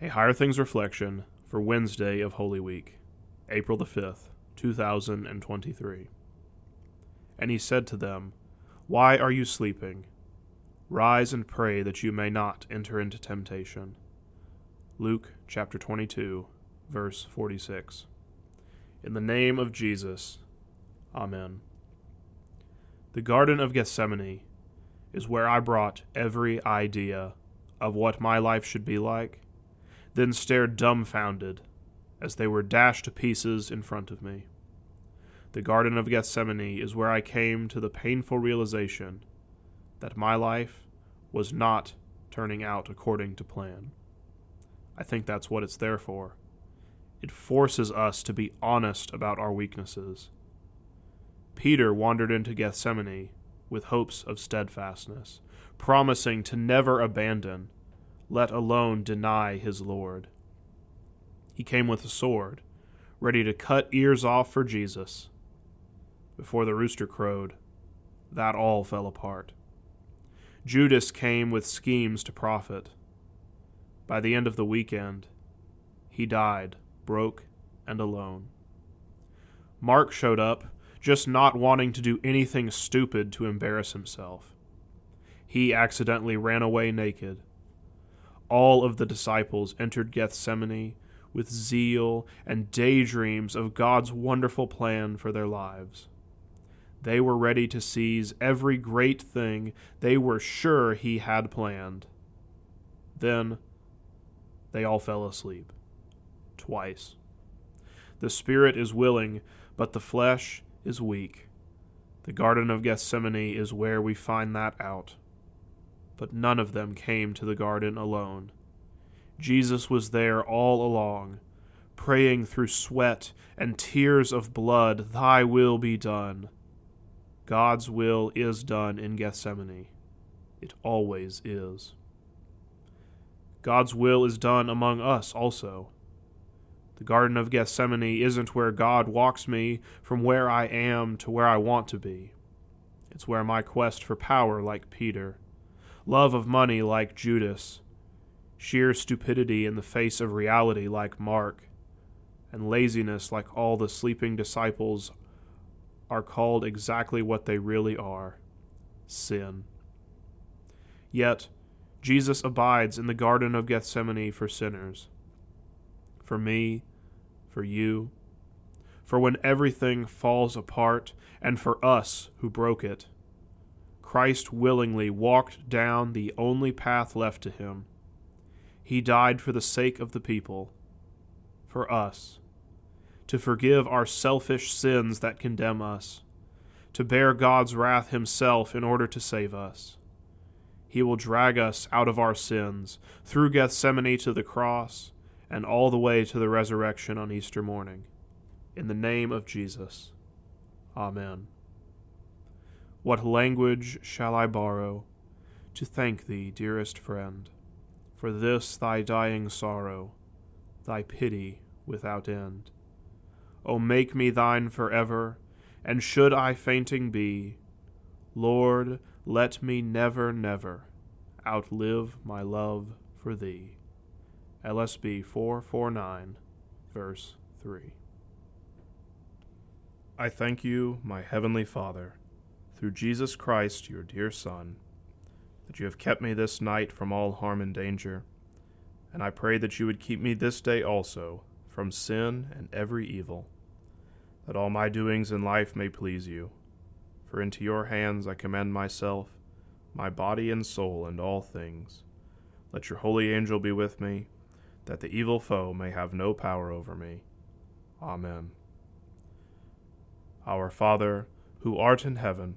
A Higher Things Reflection for Wednesday of Holy Week, April the 5th, 2023. And he said to them, Why are you sleeping? Rise and pray that you may not enter into temptation. Luke chapter 22, verse 46. In the name of Jesus, Amen. The Garden of Gethsemane is where I brought every idea of what my life should be like then stared dumbfounded as they were dashed to pieces in front of me. The Garden of Gethsemane is where I came to the painful realization that my life was not turning out according to plan. I think that's what it's there for. It forces us to be honest about our weaknesses. Peter wandered into Gethsemane with hopes of steadfastness, promising to never abandon let alone deny his Lord. He came with a sword, ready to cut ears off for Jesus. Before the rooster crowed, that all fell apart. Judas came with schemes to profit. By the end of the weekend, he died, broke and alone. Mark showed up, just not wanting to do anything stupid to embarrass himself. He accidentally ran away naked all of the disciples entered Gethsemane with zeal and daydreams of God's wonderful plan for their lives. They were ready to seize every great thing they were sure He had planned. Then they all fell asleep. Twice. The spirit is willing, but the flesh is weak. The Garden of Gethsemane is where we find that out but none of them came to the garden alone. Jesus was there all along, praying through sweat and tears of blood, Thy will be done. God's will is done in Gethsemane. It always is. God's will is done among us also. The Garden of Gethsemane isn't where God walks me from where I am to where I want to be. It's where my quest for power, like Peter, love of money like Judas, sheer stupidity in the face of reality like Mark, and laziness like all the sleeping disciples are called exactly what they really are sin. Yet, Jesus abides in the Garden of Gethsemane for sinners. For me, for you, for when everything falls apart, and for us who broke it. Christ willingly walked down the only path left to him. He died for the sake of the people, for us, to forgive our selfish sins that condemn us, to bear God's wrath himself in order to save us. He will drag us out of our sins, through Gethsemane to the cross, and all the way to the resurrection on Easter morning. In the name of Jesus. Amen. What language shall I borrow to thank thee, dearest friend, for this thy dying sorrow, thy pity without end? O make me thine for ever, and should I fainting be, Lord, let me never, never outlive my love for thee. LSB 449, verse 3. I thank you, my heavenly Father through Jesus Christ, your dear Son, that you have kept me this night from all harm and danger. And I pray that you would keep me this day also from sin and every evil, that all my doings in life may please you. For into your hands I commend myself, my body and soul, and all things. Let your holy angel be with me, that the evil foe may have no power over me. Amen. Our Father, who art in heaven,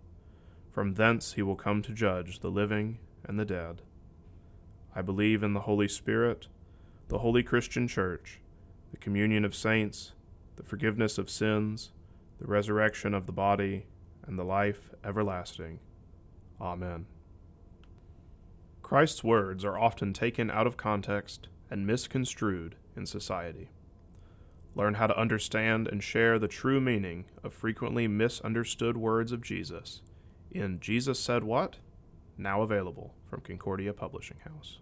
From thence he will come to judge the living and the dead. I believe in the Holy Spirit, the holy Christian Church, the communion of saints, the forgiveness of sins, the resurrection of the body, and the life everlasting. Amen. Christ's words are often taken out of context and misconstrued in society. Learn how to understand and share the true meaning of frequently misunderstood words of Jesus in Jesus Said What? Now available from Concordia Publishing House.